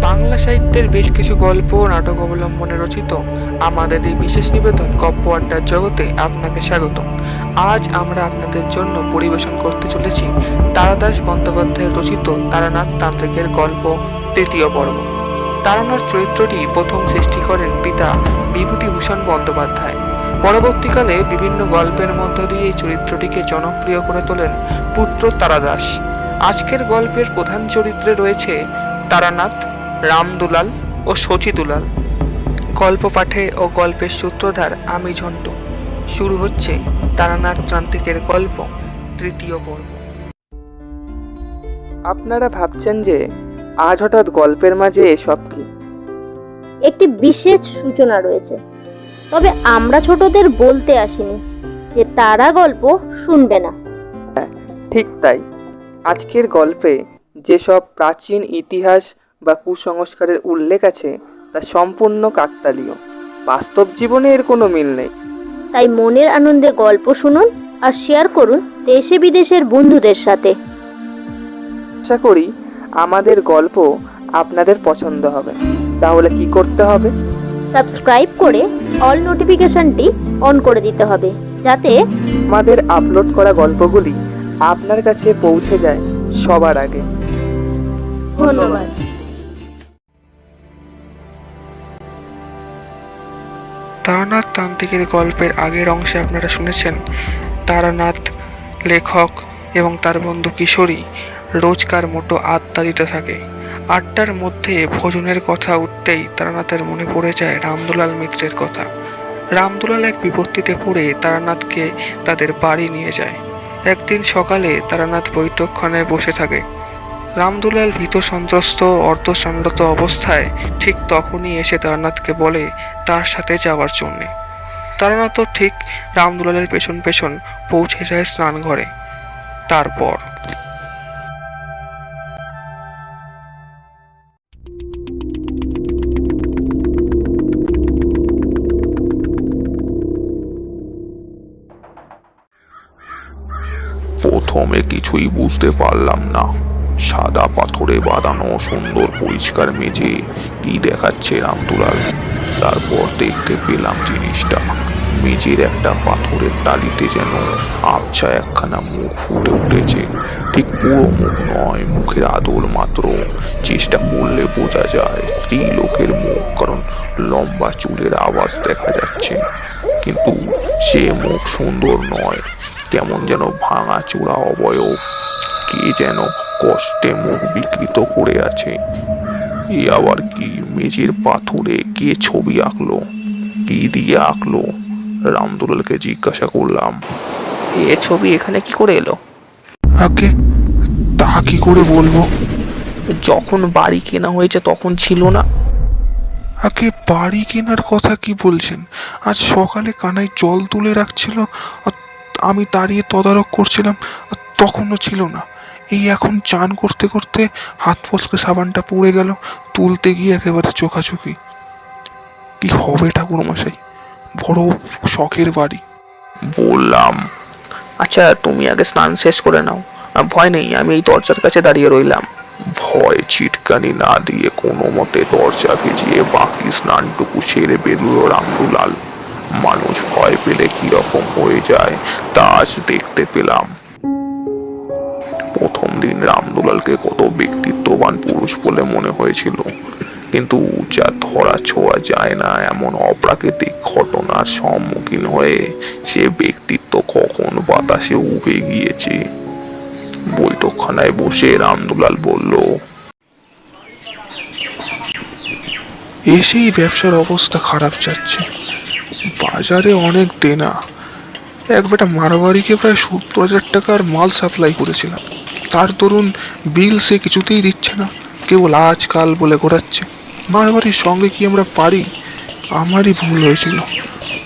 বাংলা সাহিত্যের বেশ কিছু গল্প ও নাটক অবলম্বনে রচিত আমাদের এই বিশেষ নিবেদন গপ্প আড্ডার জগতে আপনাকে স্বাগত আজ আমরা আপনাদের জন্য পরিবেশন করতে চলেছি তারাদাস বন্দ্যোপাধ্যায়ের রচিত তারানাথ তান্ত্রিকের গল্প, তৃতীয় পর্ব। তারানাথ চরিত্রটি প্রথম সৃষ্টি করেন পিতা বিভূতিভূষণ বন্দ্যোপাধ্যায়। পরবর্তীকালে বিভিন্ন গল্পের মধ্য দিয়ে এই চরিত্রটিকে জনপ্রিয় করে তোলেন পুত্র তারাদাস। আজকের গল্পের প্রধান চরিত্রে রয়েছে তারানাথ রামদুলাল ও শচী দুলাল। গল্প পাঠে ও গল্পের সূত্রধার আমি ঝন্টু। শুরু হচ্ছে তারানাথ তান্ত্রিকের গল্প তৃতীয় পর্ব। আপনারা ভাবছেন যে আজ হঠাৎ গল্পের মাঝে এসব কি? একটি বিশেষ সূচনা রয়েছে। তবে আমরা ছোটদের বলতে আসিনি যে তারা গল্প শুনবে না। ঠিক তাই। আজকের গল্পে যেসব প্রাচীন ইতিহাস বা কুসংস্কারের উল্লেখ আছে তা সম্পূর্ণ কাকতালীয়। বাস্তব জীবনে এর কোনো মিল নেই। তাই মনের আনন্দে গল্প শুনুন আর শেয়ার করুন দেশে বিদেশের বন্ধুদের সাথে। আশা করি আমাদের গল্প আপনাদের পছন্দ হবে। তাহলে কি করতে হবে? সাবস্ক্রাইব করে অল নোটিফিকেশনটি অন করে দিতে হবে যাতে আমাদের আপলোড করা গল্পগুলি আপনার কাছে পৌঁছে যায় সবার আগে। ধন্যবাদ। তারানাথ তান্ত্রিকের গল্পের আগের অংশে আপনারা শুনেছেন তারানাথ লেখক এবং তার বন্ধু কিশোরী রোজকার মোটো আড্ডা দিতে থাকে। আড্ডার মধ্যে ভোজনের কথা উঠতেই তারানাথের মনে পড়ে যায় রামদুলাল মিত্রের কথা। রামদুলাল এক বিপত্তিতে পড়ে তারানাথকে তাদের বাড়ি নিয়ে যায়। একদিন সকালে তারানাথ বৈঠকখানায় বসে থাকে। রামদুলাল ভীত সন্ত্রস্ত অর্ধসন্নত অবস্থায় ঠিক তখনই এসে তারানাথকে বলে, তার সাথে যাওয়ার জন্যে। তারানাথও ঠিক রামদুলালের পেছন পেছন পৌঁছে যায় স্নান ঘরে তারপর প্রথমে কিছুই বুঝতে পারলাম না। সাদা পাথরে বাঁধানো সুন্দর পরিষ্কার মেঝে কি দেখাচ্ছে রামদুলাল তারপর দেখতে পেলাম জিনিসটা। মেঝের একটা পাথরের টালিতে যেন আবছা একখানা মুখ ফুটে উঠেছে। ঠিক পুরো মুখ নয়, মুখের আদল মাত্র। চেষ্টা করলে বোঝা যায় স্ত্রী লোকের মুখ, কারণ লম্বা চুলের আওয়াজ দেখা যাচ্ছে। কিন্তু সে মুখ সুন্দর নয় কেমন যেন ভাঙা চূড়া অবয়ব। কে যেন কষ্টে মুখ বিকৃত করে আছে। এ আবার কি মেঝের পাথরে কে ছবি আঁকলো? কি দিয়ে আঁকলো? রামদুলালকে জিজ্ঞাসা করলাম। এ ছবি এখানে কি করে এলো? আগে তা কি করে বলব? যখন বাড়ি কেনা হয়েছে তখন ছিল না। আগে বাড়ি কেনার কথা কি বলছেন? আজ সকালে কানাই জল তুলে রাখছিল আর আমি দাঁড়িয়ে তদারক করছিলাম আর তখনও ছিল না। এই এখন চান করতে করতে হাত ফসকে সাবানটা পড়ে গেল তুলতে গিয়ে একেবারে চোখাচোখি। কি হবে ঠাকুর মশাই বড় শখের বাড়ি। বললাম। আচ্ছা তুমি আগে স্নান শেষ করে নাও। ভয় নেই আমি এই দরজার কাছে দাঁড়িয়ে রইলাম। ভয় ছিটকানি না দিয়ে কোনো মতে দরজা ভিজিয়ে বাকি স্নানটুকু সেরে বেরুলো রামদুলাল। মানুষ ভয় পেলে কীরকম হয়ে যায়, তা আজ দেখতে পেলাম। প্রথম দিন রামদুলালকে কত ব্যক্তিত্ববান পুরুষ বলে মনে হয়েছিল। কিন্তু যা ধরা ছোঁয়া যায় না, এমন অপ্রাকৃতিক ঘটনার সম্মুখীন হয়ে সে ব্যক্তিত্ব কখন বাতাসে উবে গিয়েছে। বৈঠকখানায় বসে রামদুলাল বলল, এসেই ব্যবসার অবস্থা খারাপ যাচ্ছে। বাজারে অনেক দেনা। এক বেটা মারোয়ারিকে প্রায় সত্তর হাজার টাকার মাল সাপ্লাই করেছিলাম। তার দরুন বিল সে কিছুতেই দিচ্ছে না, কেবল আজকাল বলে ঘোরাচ্ছে। মারোয়ারির সঙ্গে কি আমরা পারি? আমারই ভুল হয়েছিল।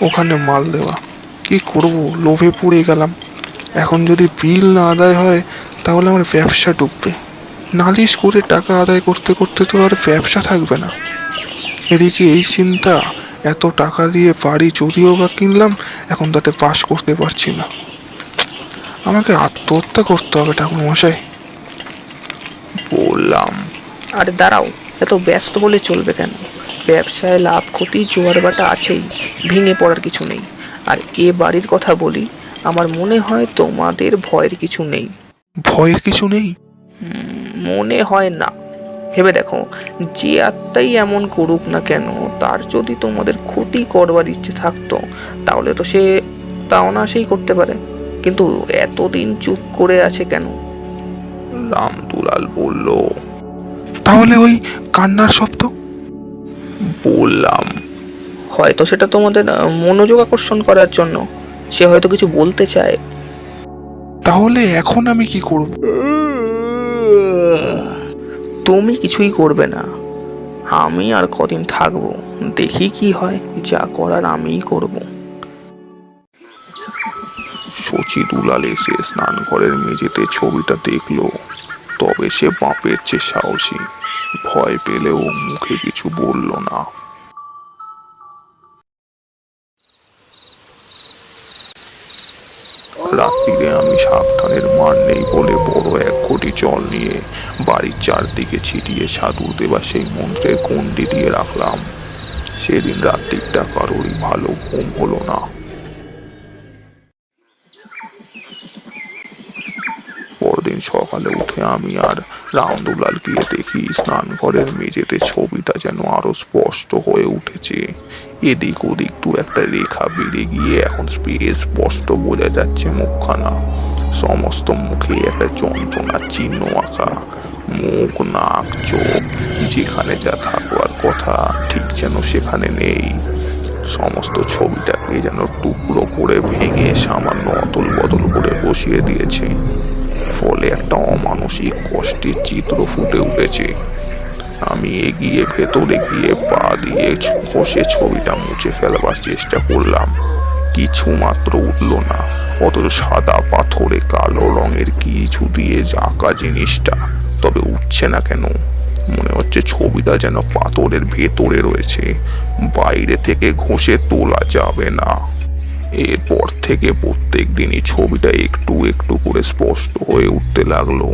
ওখানে মাল দেওয়া। কি করব? লোভে পড়ে গেলাম। এখন যদি বিল না আদায় হয়, তাহলে আমার ব্যবসা ডুববে। নালিশ করে টাকা আদায় করতে করতে তো আর ব্যবসা থাকবে না। এদিকে এই চিন্তা এত টাকা দিয়ে বাড়ি যদিও বা কিনলাম এখন তাতে পাস করতে পারছি না। আমাকে আত্মহত্যা করতে হবে ঠাকুর মশাই আরে দাঁড়াও এত ব্যস্ত বলে চলবে কেন? ব্যবসায় লাভ ক্ষতি জোয়ার বাটা আছেই ভেঙে পড়ার কিছু নেই। আর এ বাড়ির কথা বলি আমার মনে হয় তোমাদের ভয়ের কিছু নেই। ভয়ের কিছু নেই? মনে হয় না। ভেবে দেখো যে আত্মাই এমন করুক না কেন তার যদি তোমাদের ক্ষতি করবার ইচ্ছে থাকতো তাহলে তো সে তাও না সেই করতে পারে। কিন্তু এতদিন চুপ করে আছে কেন? রামদুলাল বলল তাহলে ওই কান্নার শব্দ? বললাম। হয়তো সেটা তোমাদের মনোযোগ আকর্ষণ করার জন্য। সে হয়তো কিছু বলতে চায়। তাহলে এখন আমি কি করব? তুমি কিছুই করবে না। আমি আর কদিন থাকব। দেখি কি হয়, যা করার আমিই করব। শচী দুলাল এসে স্নান ঘরের মেঝেতে ছবিটা দেখল। তবে সে বাপের চেয়ে সাহসী। ভয় পেলেও মুখে কিছু বলল না। রাত্রিরে আমি সাবধানের মান নেই বলে বড় এক কোটি জল নিয়ে বাড়ির চারদিকে ছিটিয়ে সাধু দেবা সেই মন্ত্রের গণ্ডি দিয়ে রাখলাম। সেদিন রাত্রিটা কারোরই ভালো ঘুম হলো না। পরদিন সকালে উঠে আমি আর রামদুলাল গিয়ে দেখি স্নান ঘরের মেঝেতে ছবিটা যেন আরও স্পষ্ট হয়ে উঠেছে। এদিক ওদিক দু একটা রেখা বেড়ে গিয়ে এখন স্পষ্ট বোঝা যাচ্ছে মুখখানা। সমস্ত মুখে একটা যন্ত্রণার চিহ্ন আঁকা। মুখ, নাক, চোখ, যেখানে যা থাকবার কথা, ঠিক যেন সেখানে নেই। সমস্ত ছবিটাকে যেন টুকরো করে ভেঙে সামান্য অতল বদল করে বসিয়ে দিয়েছে। ফলে একটা অমানসিক কষ্টের চিত্র ফুটে উঠেছে। আমি এগিয়ে ভেতরে গিয়ে পা দিয়ে ঘষে ছবিটা মুছে ফেলবার চেষ্টা করলাম। কিছু মাত্র উঠল না, অথচ সাদা পাথরে কালো রঙের কিছু দিয়ে আঁকা জিনিসটা। তবে উঠছে না কেন? মনে হচ্ছে ছবিটা যেন পাথরের ভেতরে রয়েছে। বাইরে থেকে ঘষে তোলা যাবে না। এরপর থেকে প্রত্যেক দিনই ছবিটা একটু একটু করে স্পষ্ট হয়ে উঠতে লাগল।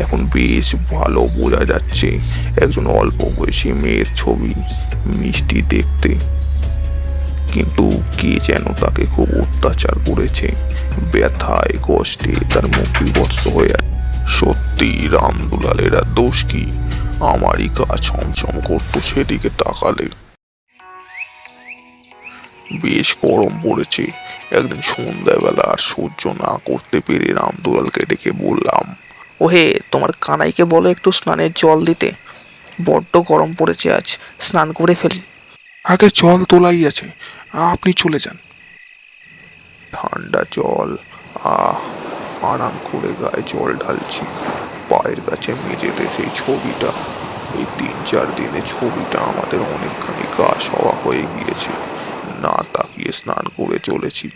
এখন বেশ ভালো বোঝা যাচ্ছে একজন অল্প বয়সী মেয়ের ছবি মিষ্টি দেখতে। কিন্তু কে যেন তাকে খুব অত্যাচার করেছে। ব্যথায়, কষ্টে তার মুখ বিবৎস হয়ে। সত্যি, রামদুলালের দোষ কি? আমারই কাজ ছমছম করতো সেদিকে তাকালে। বেশ গরম পড়েছে। একদিন সন্ধ্যাবেলা আর সহ্য না করতে পেরে রামদুলালকে ডেকে বললাম ওহে তোমার কানাইকে বলো একটু স্নানের জল দিতে। বড্ড গরম পড়েছে আজ স্নান করে ফেলি। আগে জল তোলাই আছে আপনি চলে যান। ঠান্ডা জল আহ আরাম করে গায়ে জল ঢালছি। পায়ের কাছে মেঝেতে সেই ছবিটা। এই তিন চার দিনে ছবিটা আমাদের অনেকখানি গা সওয়া হয়ে গিয়েছে। না তাকিয়ে স্নান করে চলেছি।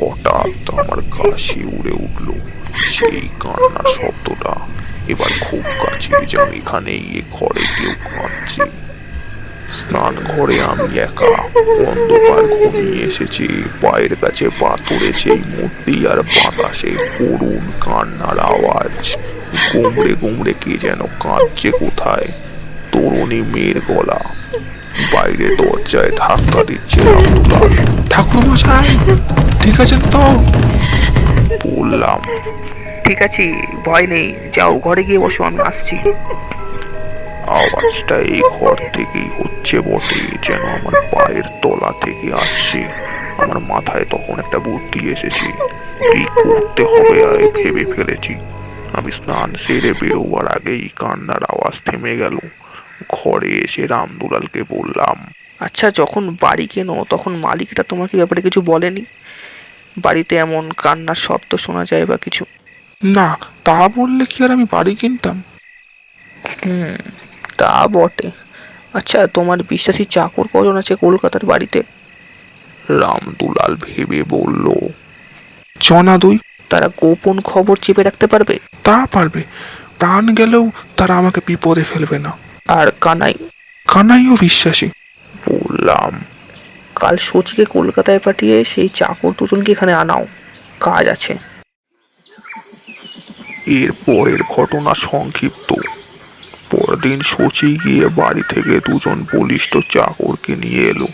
হঠাৎ আমার কাশি উড়ে উঠল। সেই কান্নার শব্দটা এবার খুব কাছে যেন এখানে গিয়ে ঘরে কেউ কাঁদছে। স্নান ঘরে আমি একা, অন্ধকার ঘুমিয়ে এসেছি। পায়ের কাছে পাথরে সেই মূর্তি আর বাতাসে করুণ কান্নার আওয়াজ। গুমড়ে গুমড়ে কে যেন কাঁদছে কোথায়? তরুণী মেয়ের গলা। বাইরে দরজায় ধাক্কা দিচ্ছে রামদুলাল ঠাকুর মশাই ঠিক আছেন তো? বললাম। ঠিক আছে ভয় নেই। যাও ঘরে গিয়ে বসো আমি আসছি। আওয়াজটা এই ঘর থেকেই হচ্ছে বটে যেন আমার পায়ের তলা থেকে আসছে। আমার মাথায় তখন একটা বুদ্ধি এসেছে। কি করতে হবে আর ভেবে ফেলেছি। আমি স্নান সেরে বেরোবার আগেই কান্নার আওয়াজ থেমে গেল। ঘরে এসে রামদুলালকে বললাম আচ্ছা যখন বাড়ি কেনো? তখন মালিকটা তোমাকে ব্যাপারে কিছু বলেনি? বাড়িতে এমন কান্নার শব্দ শোনা যায় বা কিছু? না তা বললে কি আর আমি বাড়ি কিনতাম? হুম তা বটে। আচ্ছা তোমার বিশ্বাসী চাকর কজন আছে কলকাতার বাড়িতে? রামদুলাল ভেবে বলল জনা দুই। তারা গোপন খবর চেপে রাখতে পারবে? তা পারবে। প্রাণ গেলেও তারা আমাকে বিপদে ফেলবে না। আর কানাই। কানাইও বিশ্বাসী। বললাম কাল সচিকে কলকাতায় পাঠিয়ে সেই চাকর দুজনকে এখানে আনাও। কাজ আছে। এর পরের ঘটনা সংক্ষিপ্ত। পরদিন শচী গিয়ে বাড়ি থেকে দুজন বলিষ্ঠ চাকরকে নিয়ে এলো।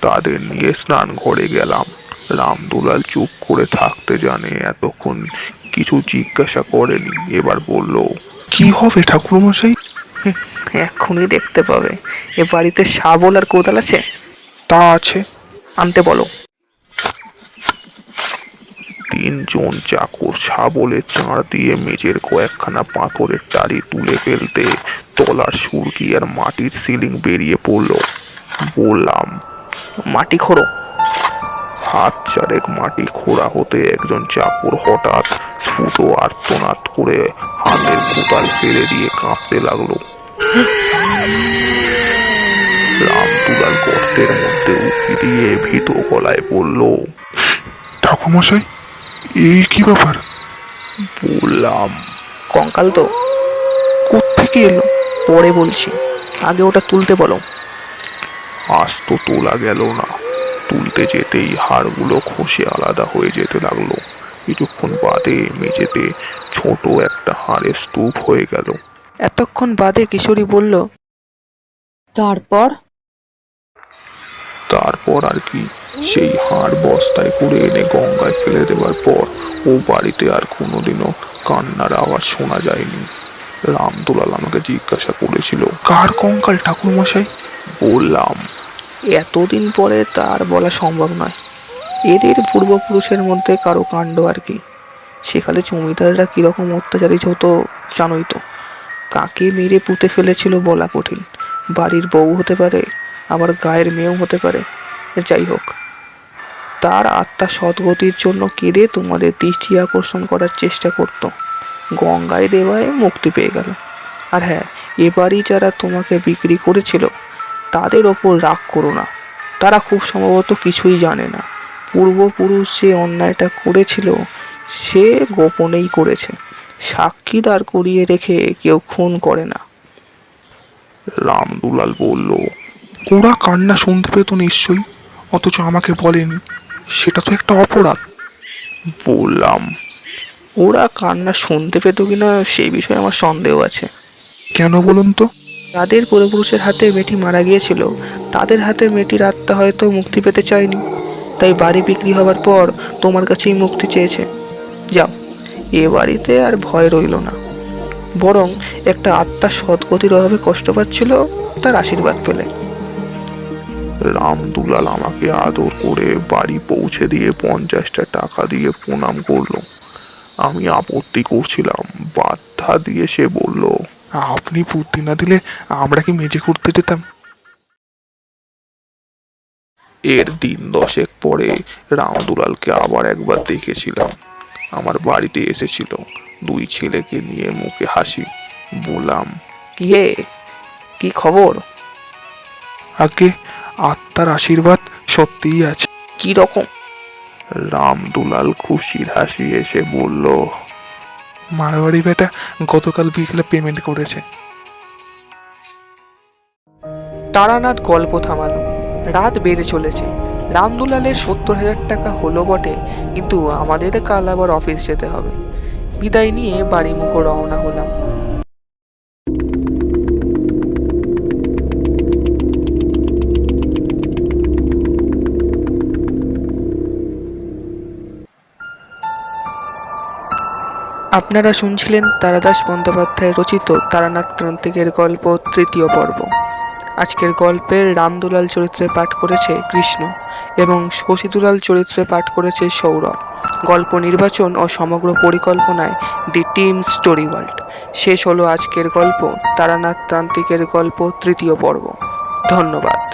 তাদের নিয়ে স্নান ঘরে গেলাম। রামদুলাল চুপ করে থাকতে জানে এতক্ষণ কিছু জিজ্ঞাসা করেনি। এবার বলল কি হবে ঠাকুরমশাই? এক্ষুনি দেখতে পাবে। এ বাড়িতে শাবল আর কোদাল আছে? তা আছে। আনতে বলো। তিনজন চাকর শাবলে চাঁড় দিয়ে মেঝের কয়েকখানা পাথরের টালি তুলে ফেলতে তলার সুরকি আর মাটির সিলিং বেরিয়ে পড়ল। বললাম মাটি খোঁড়ো। হাত চারেক মাটি খোঁড়া হতে একজন চাকর হঠাৎ স্ফুট আর্তনাদ করে হাতের কোদাল ফেলে দিয়ে কাঁপতে লাগল। রাম দুলাল গর্তের মধ্যে উকি দিয়ে ভীত গলায় বলল ঠাকুরমশাই এই কি ব্যাপার? বললাম কঙ্কাল তো কোত্থেকে এলো? পরে বলছি আগে ওটা তুলতে বলো। আজ তো তোলা গেল না। তুলতে যেতেই হাড়গুলো খসে আলাদা হয়ে যেতে লাগল। কিছুক্ষণ বাদে মেঝেতে ছোট একটা হাড়ের স্তূপ হয়ে গেল। এতক্ষণ বাদে কিশোরী বলল তারপর? তারপর আর কি। সেই হাড় বস্তায় করে এনে গঙ্গায় ফেলে দেওয়ার পর ও বাড়িতে আর কোনোদিনও কান্নার আওয়াজ শোনা যায়নি। রামদুলাল আমাকে জিজ্ঞাসা করেছিল কার কঙ্কাল ঠাকুরমশাই? বললাম এতদিন পরে তার বলা সম্ভব নয়। এদের পূর্বপুরুষের মধ্যে কারও কাণ্ড আর কি। সেকালে জমিদাররা কীরকম অত্যাচারী হতো জানোই তো। কাকে মেরে পুঁতে ফেলেছিল বলা কঠিন। বাড়ির বউ হতে পারে আবার গায়ের মেয়েও হতে পারে। যাই হোক, তার আত্মা সদ্গতির জন্য কেড়ে তোমাদের দৃষ্টি আকর্ষণ করার চেষ্টা করত। গঙ্গায় দেওয়ায় মুক্তি পেয়ে গেল। আর হ্যাঁ এবারই যারা তোমাকে বিক্রি করেছিল, তাদের ওপর রাগ করো না। তারা খুব সম্ভবত কিছুই জানে না। পূর্বপুরুষ যে অন্যায়টা করেছিল, সে গোপনেই করেছে। সাক্ষী দাঁড় করিয়ে রেখে কেউ খুন করে না। রামদুলাল বলল ওরা কান্না শুনতে পেত নিশ্চয়ই অথচ আমাকে বলেনি। সেটা তো একটা অপরাধ। বললাম ওরা কান্না শুনতে পেত কিনা সেই বিষয়ে আমার সন্দেহ আছে। কেন বলুন তো? যাদের পূর্বপুরুষের হাতে মেয়েটি মারা গিয়েছিল। তাদের হাতে মেয়েটির আত্মা হয়তো মুক্তি পেতে চায়নি। তাই বাড়ি বিক্রি হওয়ার পর তোমার কাছেই মুক্তি চেয়েছে। যাও। এ বাড়িতে আর ভয় রইল না। বরং একটা আত্মা সৎগতির অভাবে কষ্ট পাচ্ছিল তার আশীর্বাদ পেলে। রামদুলাল আমাকে আদর করে বাড়ি পৌঁছে দিয়ে পঞ্চাশটা টাকা দিয়ে প্রণাম করল। আমি আপত্তি করছিলাম। বাধা দিয়ে সে বলল আপনি বুদ্ধি না দিলে আমরা কি মেজে করতে যেতাম? এর দিন দশেক পরে রামদুলালকে আবার একবার দেখেছিলাম। আমার বাড়িতে এসেছিল। দুই ছেলেকে নিয়ে মুখে হাসি বললাম কি হে? কি খবর? আগে আত্মার আশীর্বাদ সত্যিই আছে। কি রকম? রামদুলাল খুশির হাসি এসে বলল মারবাড়ি বেটা গতকাল বিকেলে পেমেন্ট করেছে। তারানাথ গল্প থামালো। রাত বেড়ে চলেছে। রামদুলালের সত্তর হাজার টাকা হলো বটে, কিন্তু আমাদের কাল আবার অফিস যেতে হবে। বিদায় নিয়ে বাড়ি মুখো রওনা হলাম। আপনারা শুনছিলেন তারাদাস বন্দ্যোপাধ্যায় রচিত তারানাথ তান্ত্রিকের গল্প তৃতীয় পর্ব। আজকের গল্পের রামদুলাল চরিত্রে পাঠ করেছে কৃষ্ণ এবং শশীদুলাল চরিত্রে পাঠ করেছে সৌরভ। গল্প নির্বাচন ও সমগ্র পরিকল্পনায় দি টিম স্টোরি ওয়ার্ল্ড। শেষ হলো আজকের গল্প, তারানাথ তান্ত্রিকের গল্প, তৃতীয় পর্ব। ধন্যবাদ।